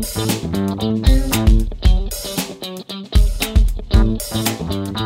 Thank you.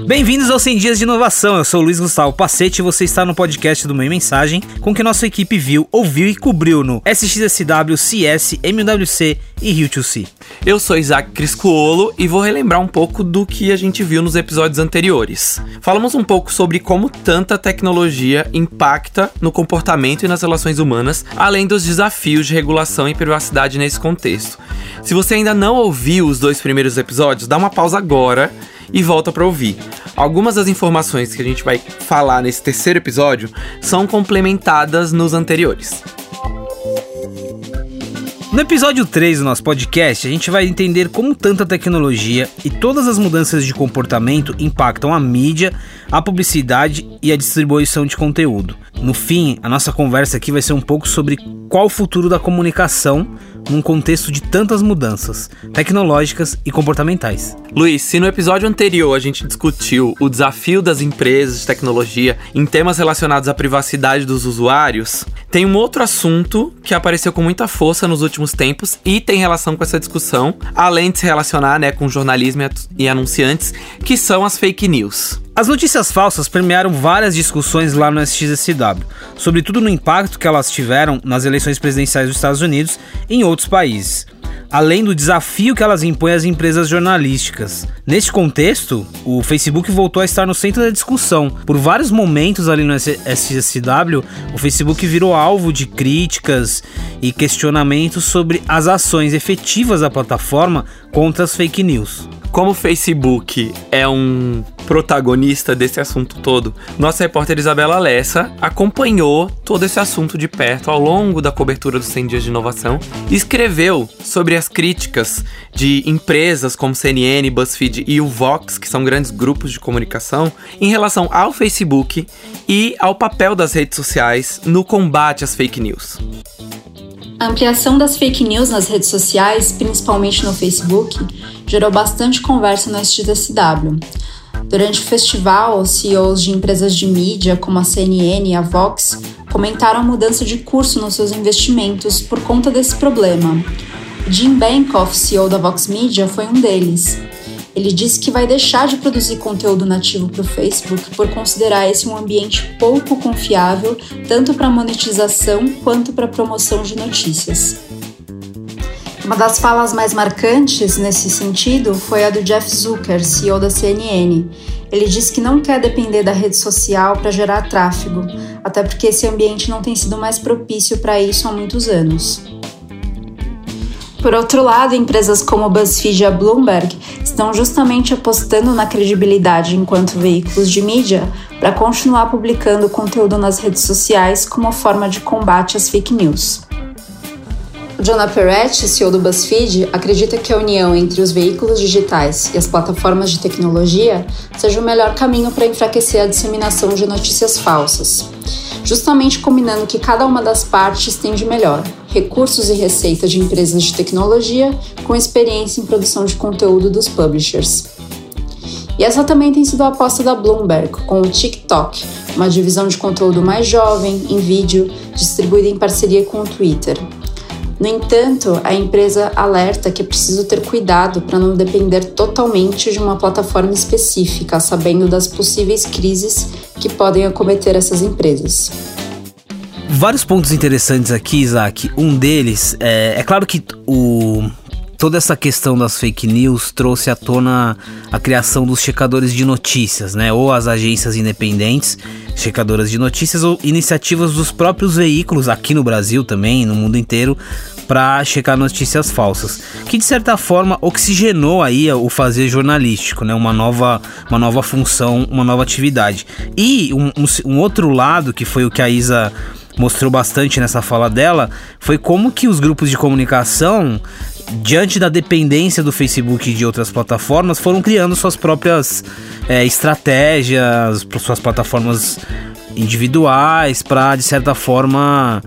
Bem-vindos aos 100 Dias de Inovação. Eu sou o Luiz Gustavo Pacete e você está no podcast do Meio Mensagem, com que nossa equipe viu, ouviu e cobriu no SXSW, CS, MWC e Rio2C. Eu sou Isaac Criscuolo e vou relembrar um pouco do que a gente viu nos episódios anteriores. Falamos um pouco sobre como tanta tecnologia impacta no comportamento e nas relações humanas, além dos desafios de regulação e privacidade nesse contexto. Se você ainda não ouviu os dois primeiros episódios, dá uma pausa agora e volta para ouvir. Algumas das informações que a gente vai falar nesse terceiro episódio são complementadas nos anteriores. No episódio 3 do nosso podcast, a gente vai entender como tanta tecnologia e todas as mudanças de comportamento impactam a mídia, a publicidade e a distribuição de conteúdo. No fim, a nossa conversa aqui vai ser um pouco sobre qual o futuro da comunicação num contexto de tantas mudanças tecnológicas e comportamentais. Luiz, se no episódio anterior a gente discutiu o desafio das empresas de tecnologia em temas relacionados à privacidade dos usuários, tem um outro assunto que apareceu com muita força nos últimos tempos e tem relação com essa discussão, além de se relacionar né, com jornalismo e anunciantes, que são as fake news. As notícias falsas permearam várias discussões lá no SXSW, sobretudo no impacto que elas tiveram nas eleições presidenciais dos Estados Unidos e em outros países, além do desafio que elas impõem às empresas jornalísticas. Neste contexto, o Facebook voltou a estar no centro da discussão. Por vários momentos ali no SXSW, o Facebook virou alvo de críticas e questionamentos sobre as ações efetivas da plataforma contra as fake news. Como o Facebook é um protagonista desse assunto todo, nossa repórter Isabela Lessa acompanhou todo esse assunto de perto ao longo da cobertura dos 100 dias de inovação e escreveu sobre as críticas de empresas como CNN, BuzzFeed e o Vox, que são grandes grupos de comunicação, em relação ao Facebook e ao papel das redes sociais no combate às fake news. A ampliação das fake news nas redes sociais, principalmente no Facebook, gerou bastante conversa no SXSW. Durante o festival, CEOs de empresas de mídia como a CNN e a Vox comentaram a mudança de curso nos seus investimentos por conta desse problema. Jim Bankoff, CEO da Vox Media, foi um deles. Ele disse que vai deixar de produzir conteúdo nativo para o Facebook por considerar esse um ambiente pouco confiável, tanto para monetização quanto para promoção de notícias. Uma das falas mais marcantes nesse sentido foi a do Jeff Zucker, CEO da CNN. Ele disse que não quer depender da rede social para gerar tráfego, até porque esse ambiente não tem sido mais propício para isso há muitos anos. Por outro lado, empresas como BuzzFeed e a Bloomberg estão justamente apostando na credibilidade enquanto veículos de mídia para continuar publicando conteúdo nas redes sociais como forma de combate às fake news. Jonah Peretti, CEO do BuzzFeed, acredita que a união entre os veículos digitais e as plataformas de tecnologia seja o melhor caminho para enfraquecer a disseminação de notícias falsas justamente combinando que cada uma das partes tem de melhor: recursos e receita de empresas de tecnologia com experiência em produção de conteúdo dos publishers. E essa também tem sido a aposta da Bloomberg com o TikTok, uma divisão de conteúdo mais jovem, em vídeo, distribuída em parceria com o Twitter. No entanto, a empresa alerta que é preciso ter cuidado para não depender totalmente de uma plataforma específica, sabendo das possíveis crises que podem acometer essas empresas. Vários pontos interessantes aqui, Isaac. Um deles é, é claro que o toda essa questão das fake news trouxe à tona a criação dos checadores de notícias, né? Ou as agências independentes, checadoras de notícias, ou iniciativas dos próprios veículos aqui no Brasil também, no mundo inteiro, para checar notícias falsas, que de certa forma oxigenou aí o fazer jornalístico, né? Uma nova, uma nova função, uma nova atividade. E um, um, um outro lado que foi o que a Isa mostrou bastante nessa fala dela foi como que os grupos de comunicação diante da dependência do Facebook e de outras plataformas, foram criando suas próprias é, estratégias, suas plataformas individuais, para de certa forma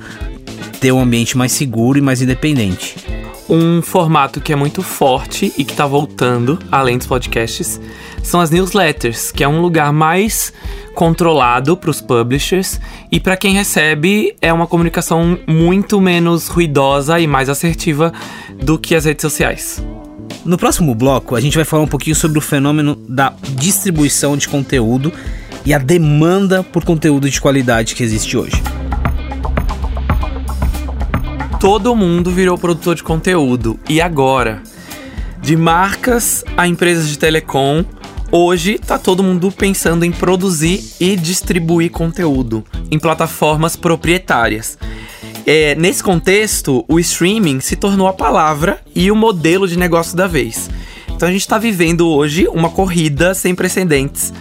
ter um ambiente mais seguro e mais independente. Um formato que é muito forte e que está voltando, além dos podcasts, são as newsletters, que é um lugar mais controlado para os publishers e para quem recebe é uma comunicação muito menos ruidosa e mais assertiva do que as redes sociais. No próximo bloco, a gente vai falar um pouquinho sobre o fenômeno da distribuição de conteúdo e a demanda por conteúdo de qualidade que existe hoje. Todo mundo virou produtor de conteúdo e agora, de marcas a empresas de telecom, hoje tá todo mundo pensando em produzir e distribuir conteúdo em plataformas proprietárias. É, nesse contexto, o streaming se tornou a palavra e o modelo de negócio da vez. Então a gente está vivendo hoje uma corrida sem precedentes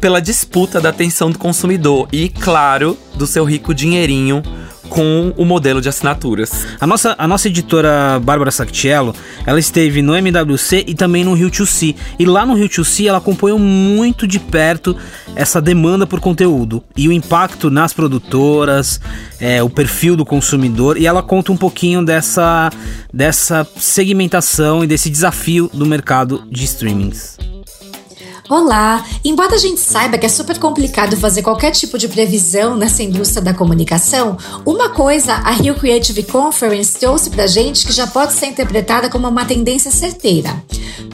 pela disputa da atenção do consumidor e, claro, do seu rico dinheirinho com o modelo de assinaturas. A nossa, a nossa editora Bárbara Sactiello, ela esteve no MWC e também no Rio 2C. E lá no Rio 2C ela acompanhou muito de perto essa demanda por conteúdo e o impacto nas produtoras, é, o perfil do consumidor. E ela conta um pouquinho dessa, dessa segmentação e desse desafio do mercado de streamings. Olá! Embora a gente saiba que é super complicado fazer qualquer tipo de previsão nessa indústria da comunicação, uma coisa a Rio Creative Conference trouxe pra gente que já pode ser interpretada como uma tendência certeira.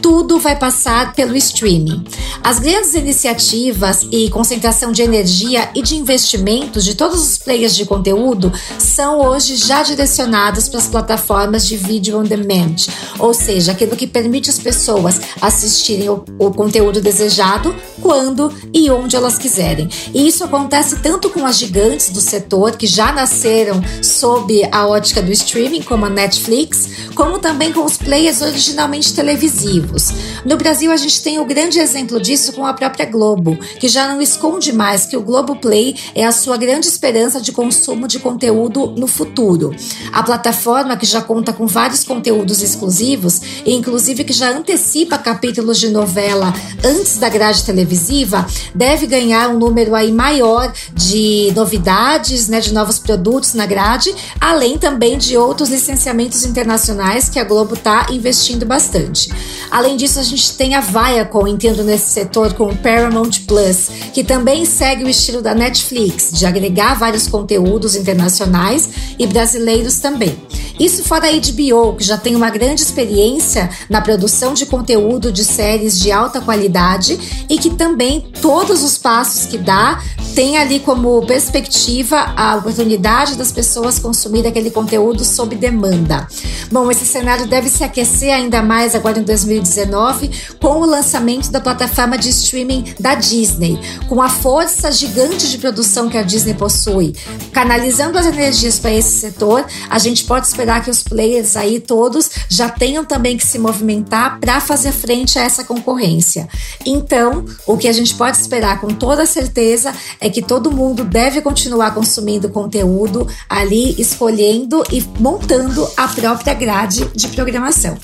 Tudo vai passar pelo streaming. As grandes iniciativas e concentração de energia e de investimentos de todos os players de conteúdo são hoje já direcionadas para as plataformas de vídeo on demand, ou seja, aquilo que permite as pessoas assistirem o, o conteúdo desejado desejado quando e onde elas quiserem. E isso acontece tanto com as gigantes do setor que já nasceram sob a ótica do streaming, como a Netflix, como também com os players originalmente televisivos. No Brasil, a gente tem o grande exemplo disso com a própria Globo, que já não esconde mais que o Globo Play é a sua grande esperança de consumo de conteúdo no futuro. A plataforma que já conta com vários conteúdos exclusivos, e inclusive que já antecipa capítulos de novela antes da grade televisiva, deve ganhar um número aí maior de novidades, né, de novos produtos na grade, além também de outros licenciamentos internacionais que a Globo está investindo bastante. Além disso, a gente tem a Viacom entrando nesse setor com o Paramount Plus, que também segue o estilo da Netflix, de agregar vários conteúdos internacionais e brasileiros também. Isso fora a HBO, que já tem uma grande experiência na produção de conteúdo de séries de alta qualidade e que também todos os passos que dá tem ali como perspectiva a oportunidade das pessoas consumirem aquele conteúdo sob demanda. Bom, esse cenário deve se aquecer ainda mais agora em 2019 com o lançamento da plataforma de streaming da Disney, com a força gigante de produção que a Disney possui. Canalizando as energias para esse setor, a gente pode esperar que os players aí todos já tenham também que se movimentar para fazer frente a essa concorrência. Então, o que a gente pode esperar com toda certeza é que todo mundo deve continuar consumindo conteúdo ali, escolhendo e montando a própria grade de programação.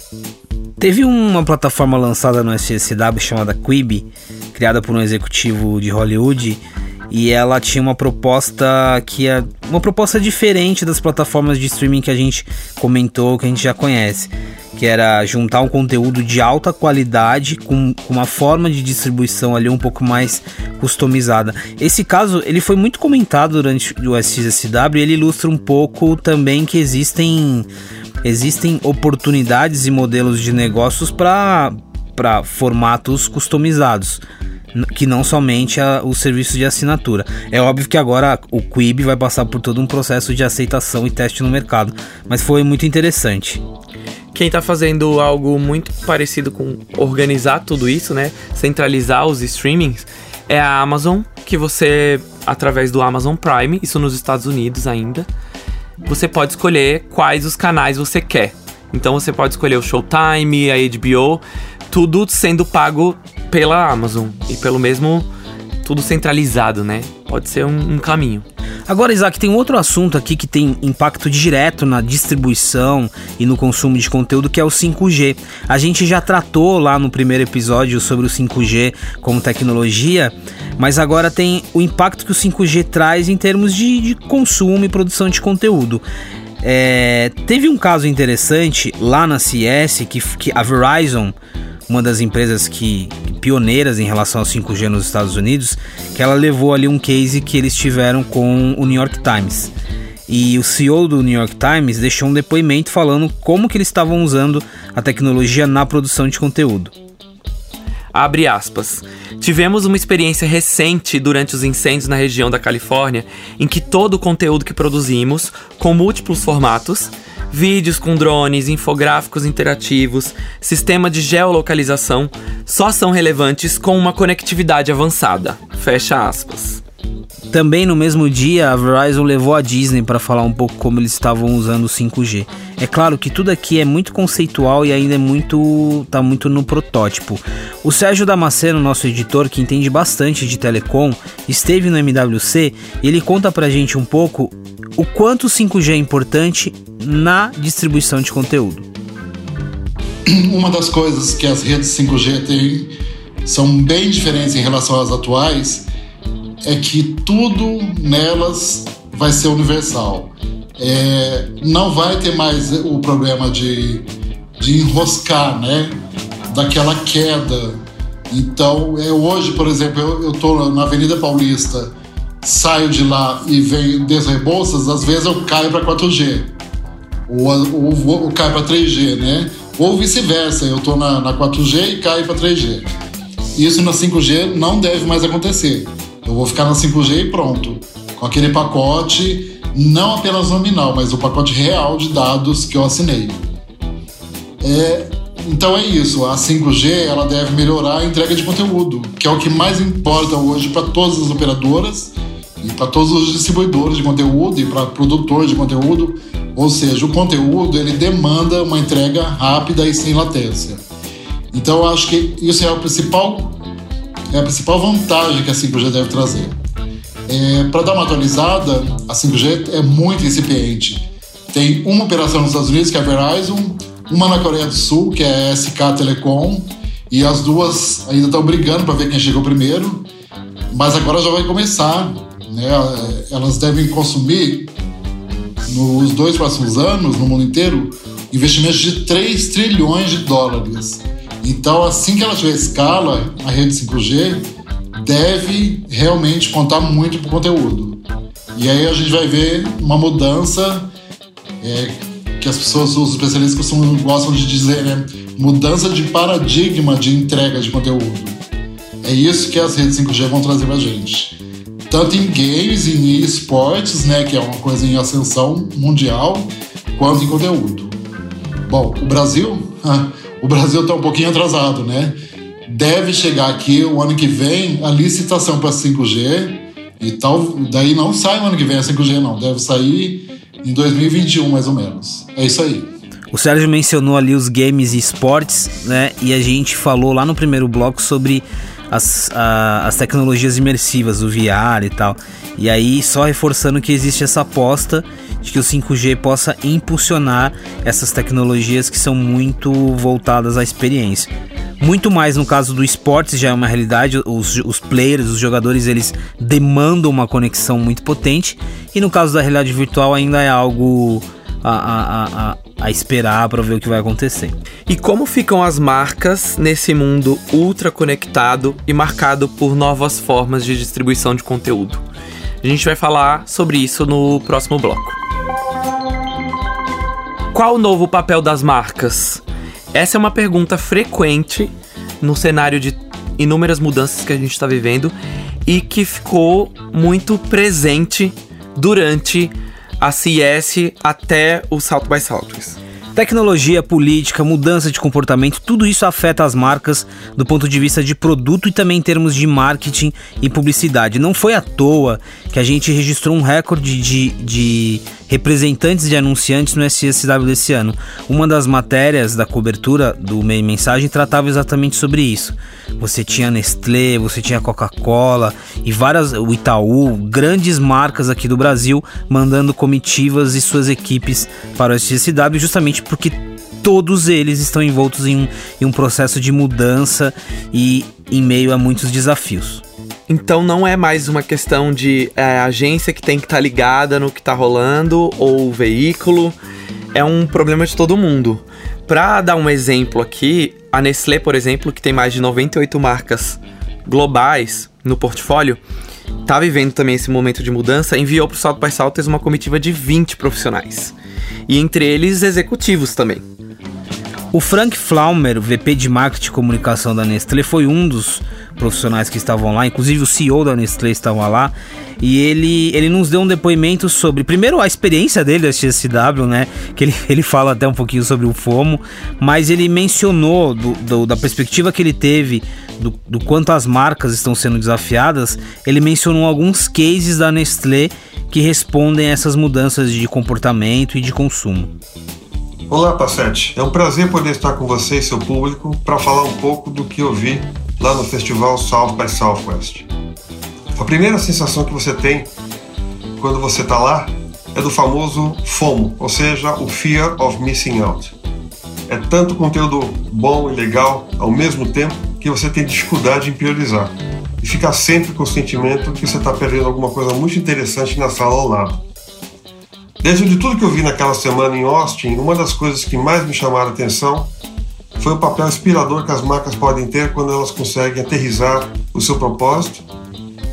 Teve uma plataforma lançada no SSW chamada Quibi, criada por um executivo de Hollywood, e ela tinha uma proposta que é uma proposta diferente das plataformas de streaming que a gente comentou, que a gente já conhece que era juntar um conteúdo de alta qualidade com, uma forma de distribuição ali um pouco mais customizada. Esse caso ele foi muito comentado durante o SXSW e ele ilustra um pouco também que existem existem oportunidades e modelos de negócios para para formatos customizados que não somente a, o serviço de assinatura. É óbvio que agora o Quib vai passar por todo um processo de aceitação e teste no mercado, mas foi muito interessante. Quem está fazendo algo muito parecido com organizar tudo isso, né? Centralizar os streamings, é a Amazon, que você, através do Amazon Prime, isso nos Estados Unidos ainda, você pode escolher quais os canais você quer. Então você pode escolher o Showtime, a HBO, tudo sendo pago pela Amazon e pelo mesmo tudo centralizado, né? Pode ser um, um caminho. Agora, Isaac, tem um outro assunto aqui que tem impacto direto na distribuição e no consumo de conteúdo, que é o 5G. A gente já tratou lá no primeiro episódio sobre o 5G como tecnologia, mas agora tem o impacto que o 5G traz em termos de, de consumo e produção de conteúdo. É, teve um caso interessante lá na CS que, que a Verizon, uma das empresas que pioneiras em relação ao 5G nos Estados Unidos, que ela levou ali um case que eles tiveram com o New York Times. E o CEO do New York Times deixou um depoimento falando como que eles estavam usando a tecnologia na produção de conteúdo. Abre aspas. Tivemos uma experiência recente durante os incêndios na região da Califórnia, em que todo o conteúdo que produzimos, com múltiplos formatos, vídeos com drones, infográficos interativos, sistema de geolocalização, só são relevantes com uma conectividade avançada. Fecha aspas. Também no mesmo dia, a Verizon levou a Disney para falar um pouco como eles estavam usando o 5G. É claro que tudo aqui é muito conceitual e ainda é muito tá muito no protótipo. O Sérgio Damasceno, nosso editor, que entende bastante de telecom, esteve no MWC e ele conta pra gente um pouco o quanto o 5G é importante na distribuição de conteúdo. Uma das coisas que as redes 5G têm são bem diferentes em relação às atuais é que tudo nelas vai ser universal. É, não vai ter mais o problema de, de enroscar, né? Daquela queda. Então, é, hoje, por exemplo, eu estou na Avenida Paulista, saio de lá e venho desço Rebouças, às vezes eu caio para 4G. Ou, ou, ou caio para 3G, né? Ou vice-versa, eu estou na, na 4G e caio para 3G. Isso na 5G não deve mais acontecer. Eu vou ficar na 5G e pronto. Com aquele pacote, não apenas nominal, mas o pacote real de dados que eu assinei. É, então é isso, a 5G ela deve melhorar a entrega de conteúdo, que é o que mais importa hoje para todas as operadoras e para todos os distribuidores de conteúdo e para produtores de conteúdo. Ou seja, o conteúdo ele demanda uma entrega rápida e sem latência. Então eu acho que isso é o principal é a principal vantagem que a 5G deve trazer. É, Para dar uma atualizada, a 5G é muito incipiente. Tem uma operação nos Estados Unidos, que é a Verizon, uma na Coreia do Sul, que é a SK Telecom, e as duas ainda estão brigando para ver quem chegou primeiro, mas agora já vai começar. Né? Elas devem consumir, nos dois próximos anos, no mundo inteiro, investimentos de 3 trilhões de dólares. Então, assim que ela tiver escala, a rede 5G deve realmente contar muito para o conteúdo. E aí a gente vai ver uma mudança é, que as pessoas, os especialistas costumam, gostam de dizer, né? Mudança de paradigma de entrega de conteúdo. É isso que as redes 5G vão trazer para a gente. Tanto em games e em esportes, né, que é uma coisa em ascensão mundial, quanto em conteúdo. Bom, o Brasil o Brasil está um pouquinho atrasado, né? Deve chegar aqui o ano que vem a licitação para 5G e tal. Daí não sai o ano que vem a 5G, não. Deve sair em 2021, mais ou menos. É isso aí. O Sérgio mencionou ali os games e esportes, né? E a gente falou lá no primeiro bloco sobre as, a, as tecnologias imersivas, o VR e tal. E aí, só reforçando que existe essa aposta de que o 5G possa impulsionar essas tecnologias que são muito voltadas à experiência. Muito mais no caso do esporte já é uma realidade, os, os players, os jogadores, eles demandam uma conexão muito potente. E no caso da realidade virtual ainda é algo a, a, a, a esperar para ver o que vai acontecer. E como ficam as marcas nesse mundo ultra conectado e marcado por novas formas de distribuição de conteúdo? A gente vai falar sobre isso no próximo bloco. Qual o novo papel das marcas? Essa é uma pergunta frequente no cenário de inúmeras mudanças que a gente está vivendo e que ficou muito presente durante a CS até o South by Southwest. Tecnologia, política, mudança de comportamento, tudo isso afeta as marcas do ponto de vista de produto e também em termos de marketing e publicidade. Não foi à toa que a gente registrou um recorde de, de representantes de anunciantes no SSW desse ano. Uma das matérias da cobertura do Meio Mensagem tratava exatamente sobre isso. Você tinha Nestlé, você tinha Coca-Cola e várias, o Itaú, grandes marcas aqui do Brasil mandando comitivas e suas equipes para o SSW justamente porque todos eles estão envoltos em um, em um processo de mudança e em meio a muitos desafios. Então não é mais uma questão de é, agência que tem que estar tá ligada no que está rolando ou veículo. É um problema de todo mundo. Para dar um exemplo aqui, a Nestlé, por exemplo, que tem mais de 98 marcas globais no portfólio, está vivendo também esse momento de mudança, enviou para o South by Southwest uma comitiva de 20 profissionais. E entre eles, executivos também. O Frank Flaumer, VP de Marketing e Comunicação da Nestlé, foi um dos profissionais que estavam lá, inclusive o CEO da Nestlé estava lá, e ele, ele nos deu um depoimento sobre, primeiro, a experiência dele da XSW, né, que ele, ele fala até um pouquinho sobre o FOMO, mas ele mencionou do, do, da perspectiva que ele teve do, do quanto as marcas estão sendo desafiadas, ele mencionou alguns cases da Nestlé que respondem a essas mudanças de comportamento e de consumo. Olá, Passete. É um prazer poder estar com você e seu público para falar um pouco do que eu vi lá no festival South by Southwest. A primeira sensação que você tem quando você está lá é do famoso FOMO, ou seja, o Fear of Missing Out. É tanto conteúdo bom e legal ao mesmo tempo que você tem dificuldade em priorizar e fica sempre com o sentimento que você está perdendo alguma coisa muito interessante na sala ao lado. Dentro de tudo que eu vi naquela semana em Austin, uma das coisas que mais me chamaram a atenção foi o papel inspirador que as marcas podem ter quando elas conseguem aterrizar o seu propósito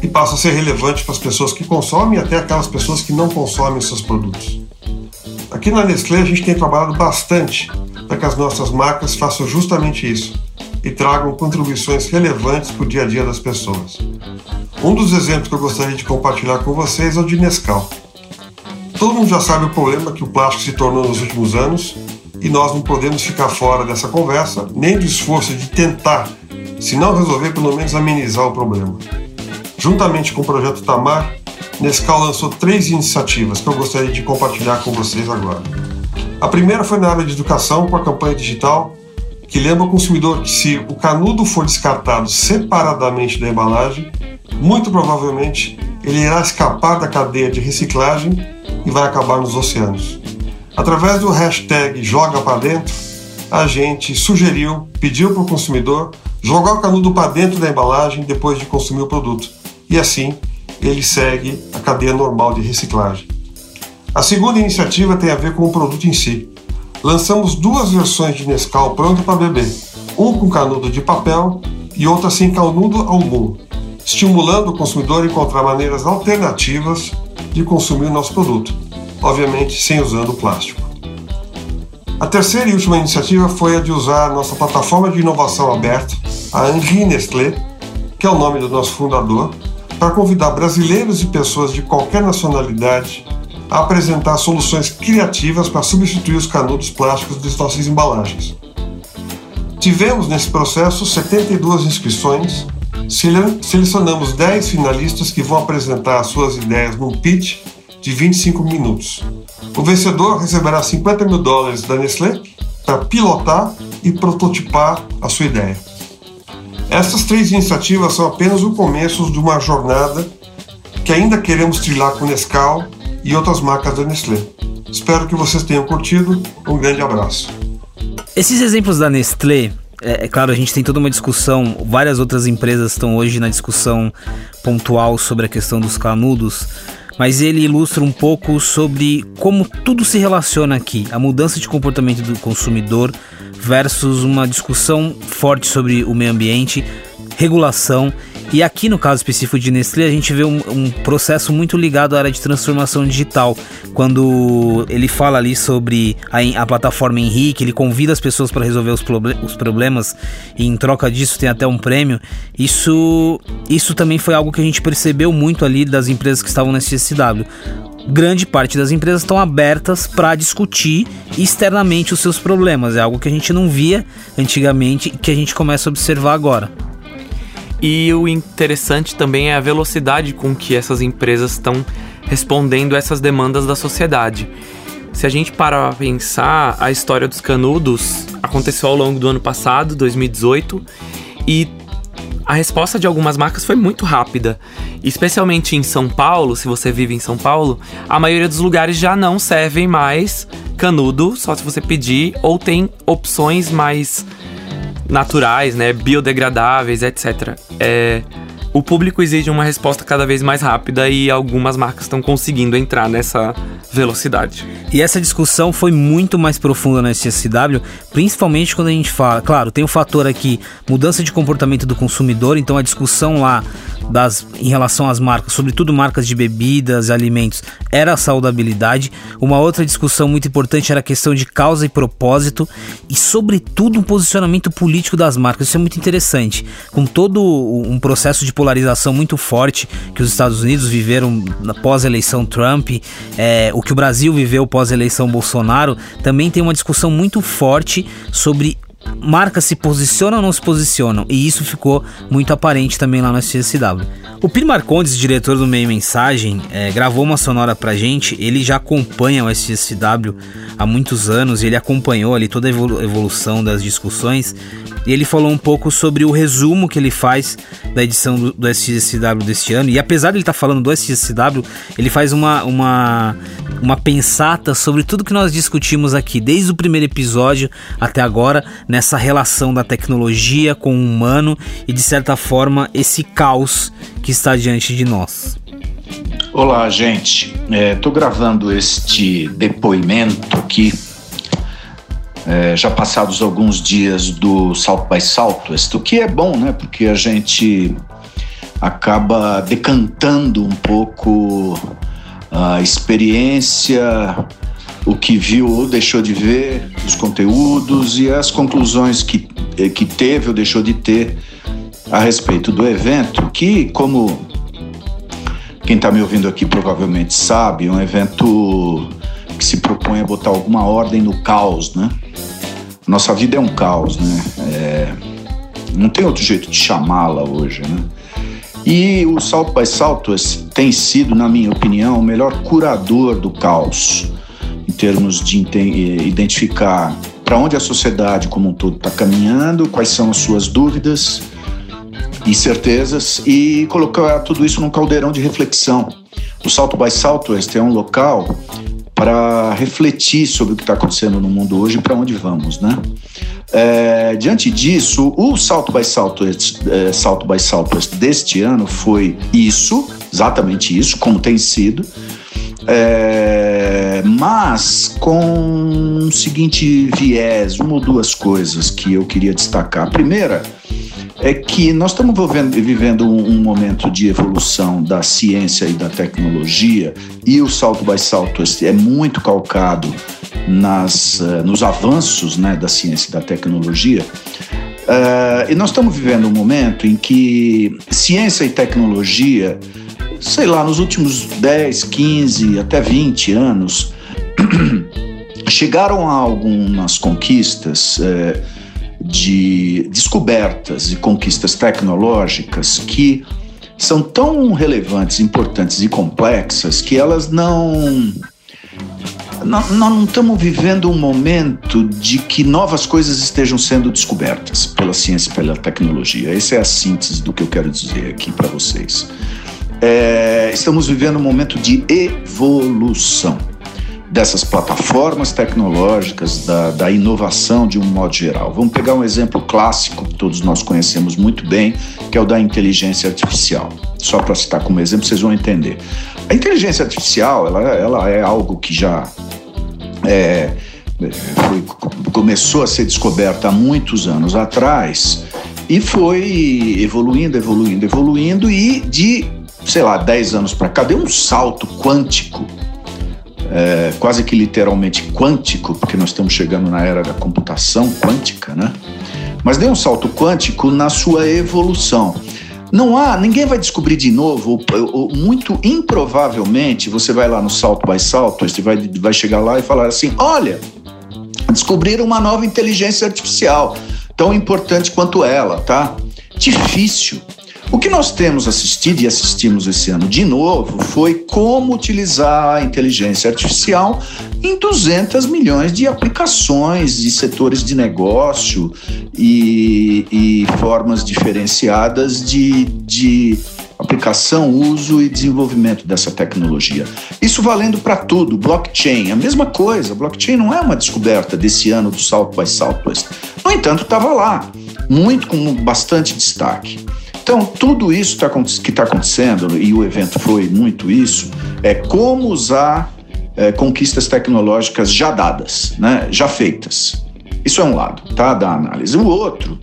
e passam a ser relevante para as pessoas que consomem e até aquelas pessoas que não consomem seus produtos. Aqui na Nestlé a gente tem trabalhado bastante para que as nossas marcas façam justamente isso e tragam contribuições relevantes para o dia a dia das pessoas. Um dos exemplos que eu gostaria de compartilhar com vocês é o de Nescau. Todo mundo já sabe o problema que o plástico se tornou nos últimos anos e nós não podemos ficar fora dessa conversa, nem do esforço de tentar, se não resolver, pelo menos amenizar o problema. Juntamente com o projeto Tamar, Nescau lançou três iniciativas que eu gostaria de compartilhar com vocês agora. A primeira foi na área de educação com a campanha digital que lembra o consumidor que se o canudo for descartado separadamente da embalagem, muito provavelmente ele irá escapar da cadeia de reciclagem e vai acabar nos oceanos. Através do hashtag Joga para Dentro, a gente sugeriu, pediu para o consumidor jogar o canudo para dentro da embalagem depois de consumir o produto. E assim ele segue a cadeia normal de reciclagem. A segunda iniciativa tem a ver com o produto em si. Lançamos duas versões de Nescau pronto para beber, um com canudo de papel e outra sem canudo algum, estimulando o consumidor a encontrar maneiras alternativas de consumir o nosso produto, obviamente sem usando plástico. A terceira e última iniciativa foi a de usar a nossa plataforma de inovação aberta, a Henri Nestlé, que é o nome do nosso fundador, para convidar brasileiros e pessoas de qualquer nacionalidade a apresentar soluções criativas para substituir os canudos plásticos das nossas embalagens. Tivemos nesse processo 72 inscrições Selecionamos 10 finalistas que vão apresentar suas ideias num pitch de 25 minutos. O vencedor receberá 50 mil dólares da Nestlé para pilotar e prototipar a sua ideia. Essas três iniciativas são apenas o começo de uma jornada que ainda queremos trilhar com Nescau e outras marcas da Nestlé. Espero que vocês tenham curtido. Um grande abraço. Esses exemplos da Nestlé é, é, claro, a gente tem toda uma discussão, várias outras empresas estão hoje na discussão pontual sobre a questão dos canudos, mas ele ilustra um pouco sobre como tudo se relaciona aqui, a mudança de comportamento do consumidor versus uma discussão forte sobre o meio ambiente, regulação e aqui no caso específico de Nestlé, a gente vê um, um, processo muito ligado à área de transformação digital. Quando ele fala ali sobre a, a plataforma Henrique, ele convida as pessoas para resolver os, os problemas e em troca disso tem até um prêmio. Isso, isso também foi algo que a gente percebeu muito ali das empresas que estavam na CSW grande parte das empresas estão abertas para discutir externamente os seus problemas. É algo que a gente não via antigamente e que a gente começa a observar agora. E o interessante também é a velocidade com que essas empresas estão respondendo essas demandas da sociedade. Se a gente para pensar, a história dos canudos aconteceu ao longo do ano passado, 2018, e a resposta de algumas marcas foi muito rápida. Especialmente em São Paulo, se você vive em São Paulo, a maioria dos lugares já não servem mais canudo, só se você pedir, ou tem opções mais naturais, né, biodegradáveis, etc. É, o público exige uma resposta cada vez mais rápida e algumas marcas estão conseguindo entrar nessa velocidade. E essa discussão foi muito mais profunda na SSW, principalmente quando a gente fala, claro, tem o um fator aqui, mudança de comportamento do consumidor, então a discussão lá das, em relação às marcas, sobretudo marcas de bebidas, alimentos, era a saudabilidade. Uma outra discussão muito importante era a questão de causa e propósito e, sobretudo, um posicionamento político das marcas. Isso é muito interessante. Com todo um processo de polarização muito forte que os Estados Unidos viveram pós-eleição Trump, é, o que o Brasil viveu pós-eleição Bolsonaro, também tem uma discussão muito forte sobre marcas se posicionam ou não se posicionam, e isso ficou muito aparente também lá no SXSW. O Pino Marcondes, diretor do Meio Mensagem, é, gravou uma sonora pra gente. Ele já acompanha o SXSW há muitos anos, ele acompanhou ali toda a evolução das discussões. E ele falou um pouco sobre o resumo que ele faz da edição do, do SXSW deste ano. E apesar de ele estar tá falando do SXSW, ele faz uma, uma, uma pensata sobre tudo que nós discutimos aqui, desde o primeiro episódio até agora, nessa relação da tecnologia com o humano e, de certa forma, esse caos que está diante de nós. Olá, gente. Estou é, gravando este depoimento aqui, é, já passados alguns dias do South by Southwest, o que é bom, né? Porque a gente acaba decantando um pouco a experiência, o que viu ou deixou de ver, os conteúdos e as conclusões que, que teve ou deixou de ter a respeito do evento, que, como quem está me ouvindo aqui provavelmente sabe, é um evento que se propõe a botar alguma ordem no caos, né? Nossa vida é um caos, né? É... não tem outro jeito de chamá-la hoje, né? E o Salto by Southwest tem sido, na minha opinião, o melhor curador do caos, termos de identificar para onde a sociedade como um todo está caminhando, quais são as suas dúvidas, e certezas e colocar tudo isso num caldeirão de reflexão. O Salto by Southwest é um local para refletir sobre o que está acontecendo no mundo hoje e para onde vamos, né? É, diante disso, o Salto by é, Salto by deste ano foi isso, exatamente isso, como tem sido, é, mas com um seguinte viés, uma ou duas coisas que eu queria destacar. A primeira é que nós estamos vivendo um, momento de evolução da ciência e da tecnologia e o salto by salto é muito calcado nas, uh, nos avanços né, da ciência e da tecnologia. Uh, e nós estamos vivendo um momento em que ciência e tecnologia, sei lá, nos últimos 10, 15, até 20 anos, chegaram a algumas conquistas. Uh, de descobertas e conquistas tecnológicas que são tão relevantes, importantes e complexas que elas não. Nós não estamos vivendo um momento de que novas coisas estejam sendo descobertas pela ciência e pela tecnologia. Essa é a síntese do que eu quero dizer aqui para vocês. É, estamos vivendo um momento de evolução dessas plataformas tecnológicas, da, da, inovação de um modo geral. Vamos pegar um exemplo clássico que todos nós conhecemos muito bem, que é o da inteligência artificial. Só para citar como exemplo, vocês vão entender. A inteligência artificial, ela, ela é algo que já é, foi, começou a ser descoberta há muitos anos atrás e foi evoluindo, evoluindo, evoluindo e de, sei lá, 10 anos para cá deu um salto quântico é, quase que literalmente quântico, porque nós estamos chegando na era da computação quântica, né? Mas deu um salto quântico na sua evolução. Não há, ninguém vai descobrir de novo, ou, ou, muito improvavelmente você vai lá no salto by salto, você vai, vai chegar lá e falar assim: olha, descobriram uma nova inteligência artificial, tão importante quanto ela, tá? Difícil. O que nós temos assistido e assistimos esse ano de novo foi como utilizar a inteligência artificial em 200 milhões de aplicações e setores de negócio e, e formas diferenciadas de, de aplicação, uso e desenvolvimento dessa tecnologia. Isso valendo para tudo. Blockchain, a mesma coisa. Blockchain não é uma descoberta desse ano do South by Southwest. No entanto, estava lá, muito com bastante destaque. Então, tudo isso tá, que está acontecendo, e o evento foi muito isso, é como usar é, conquistas tecnológicas já dadas, né, já feitas. Isso é um lado tá, da análise. O outro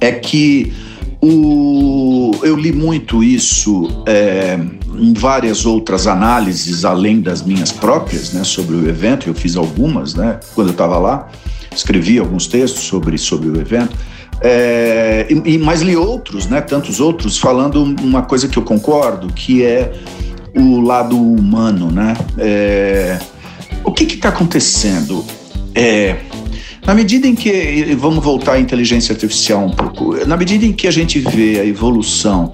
é que o, eu li muito isso é, em várias outras análises, além das minhas próprias, né, sobre o evento. Eu fiz algumas, né, quando eu estava lá. Escrevi alguns textos sobre, sobre o evento. É, e, mas li outros, né, tantos outros, falando uma coisa que eu concordo, que é o lado humano, né? É, o que está acontecendo? É, na medida em que, vamos voltar à inteligência artificial um pouco, na medida em que a gente vê a evolução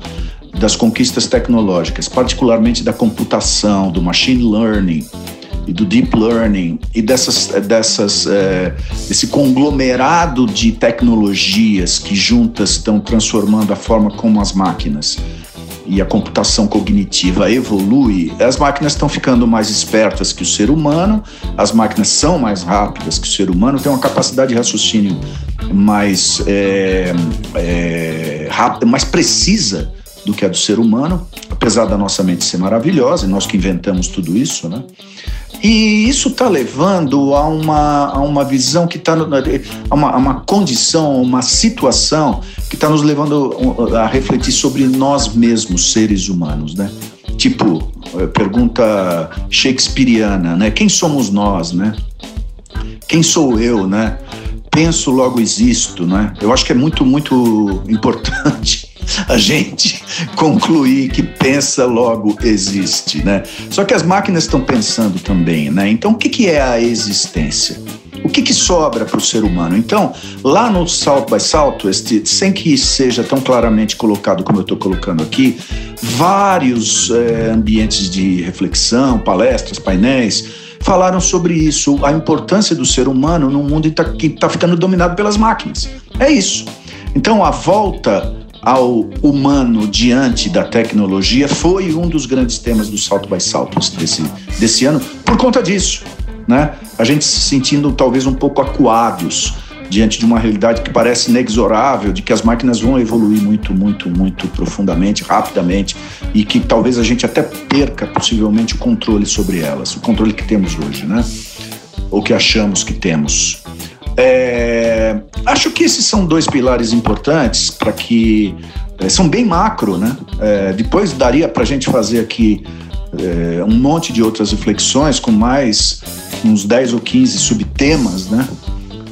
das conquistas tecnológicas, particularmente da computação, do machine learning e do deep learning e dessas, dessas é, desse conglomerado de tecnologias que juntas estão transformando a forma como as máquinas e a computação cognitiva evolui, as máquinas estão ficando mais espertas que o ser humano, as máquinas são mais rápidas que o ser humano, tem uma capacidade de raciocínio mais, é, é, rápida, mais precisa do que a do ser humano, apesar da nossa mente ser maravilhosa, e nós que inventamos tudo isso, né? E isso está levando a uma, a uma visão que está. a uma, a uma condição, uma situação que está nos levando a refletir sobre nós mesmos, seres humanos, né? Tipo, eh, pergunta shakespeariana, né? Quem somos nós, né? Quem sou eu, né? Penso, logo existo, né? Eu acho que é muito, muito importante a gente concluir que pensa logo existe, né? Só que as máquinas estão pensando também, né? Então o que, que é a existência? O que, que sobra para o ser humano? Então, lá no South by Southwest, sem que seja tão claramente colocado como eu estou colocando aqui, vários é, ambientes de reflexão, palestras, painéis, falaram sobre isso, a importância do ser humano num mundo que está tá ficando dominado pelas máquinas. É isso. Então, a volta ao humano diante da tecnologia foi um dos grandes temas do Salto by Salto desse, desse ano, por conta disso. Né? A gente se sentindo talvez um pouco acuados diante de uma realidade que parece inexorável, de que as máquinas vão evoluir muito, muito, muito profundamente, rapidamente, e que talvez a gente até perca possivelmente o controle sobre elas, o controle que temos hoje, né? Ou que achamos que temos. É, acho que esses são dois pilares importantes para que é, são bem macro, né? É, depois daria para a gente fazer aqui é, um monte de outras reflexões com mais uns 10 ou 15 subtemas, né?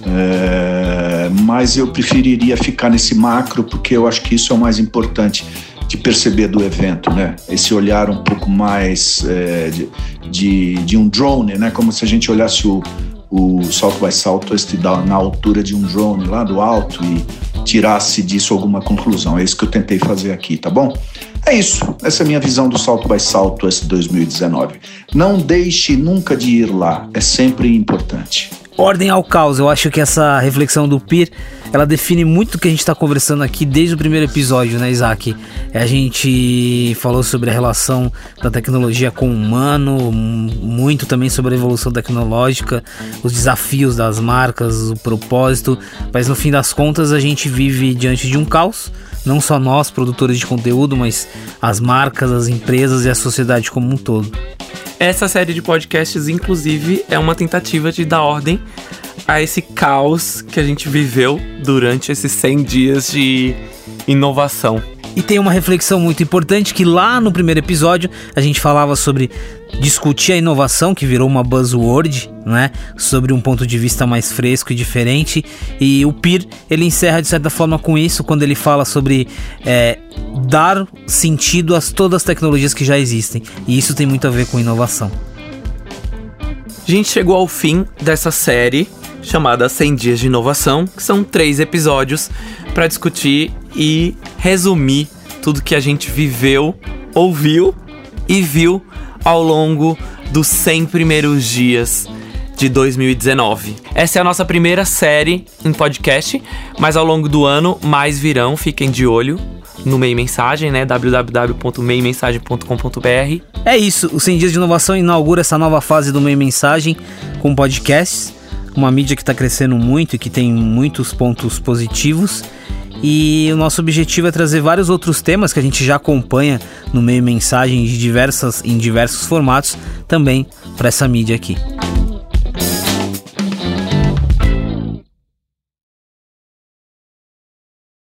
É, mas eu preferiria ficar nesse macro porque eu acho que isso é o mais importante de perceber do evento, né? Esse olhar um pouco mais é, de, de, de, um drone, né? Como se a gente olhasse o, o South by Southwest na altura de um drone lá do alto e tirasse disso alguma conclusão. É isso que eu tentei fazer aqui, tá bom? É isso. Essa é a minha visão do Salto by Southwest 2019. Não deixe nunca de ir lá. É sempre importante. Ordem ao caos. Eu acho que essa reflexão do Pir, ela define muito o que a gente está conversando aqui desde o primeiro episódio, né, Isaac? A gente falou sobre a relação da tecnologia com o humano, muito também sobre a evolução tecnológica, os desafios das marcas, o propósito, mas no fim das contas a gente vive diante de um caos. Não só nós, produtores de conteúdo, mas as marcas, as empresas e a sociedade como um todo. Essa série de podcasts, inclusive, é uma tentativa de dar ordem a esse caos que a gente viveu durante esses 100 dias de inovação. E tem uma reflexão muito importante que lá no primeiro episódio a gente falava sobre discutir a inovação, que virou uma buzzword, né? Sobre um ponto de vista mais fresco e diferente. E o PIR, ele encerra de certa forma com isso, quando ele fala sobre é, dar sentido a todas as tecnologias que já existem. E isso tem muito a ver com inovação. A gente chegou ao fim dessa série chamada 100 Dias de Inovação, que são três episódios para discutir e resumir tudo que a gente viveu, ouviu e viu ao longo dos 100 primeiros dias de 2019. Essa é a nossa primeira série em podcast, mas ao longo do ano mais virão, fiquem de olho no Meio Mensagem, né? www.meimensagem.com.br. É isso, o 100 Dias de Inovação inaugura essa nova fase do Meio Mensagem com podcasts, uma mídia que está crescendo muito e que tem muitos pontos positivos. E o nosso objetivo é trazer vários outros temas que a gente já acompanha no meio mensagem de diversas, em diversos formatos também para essa mídia aqui.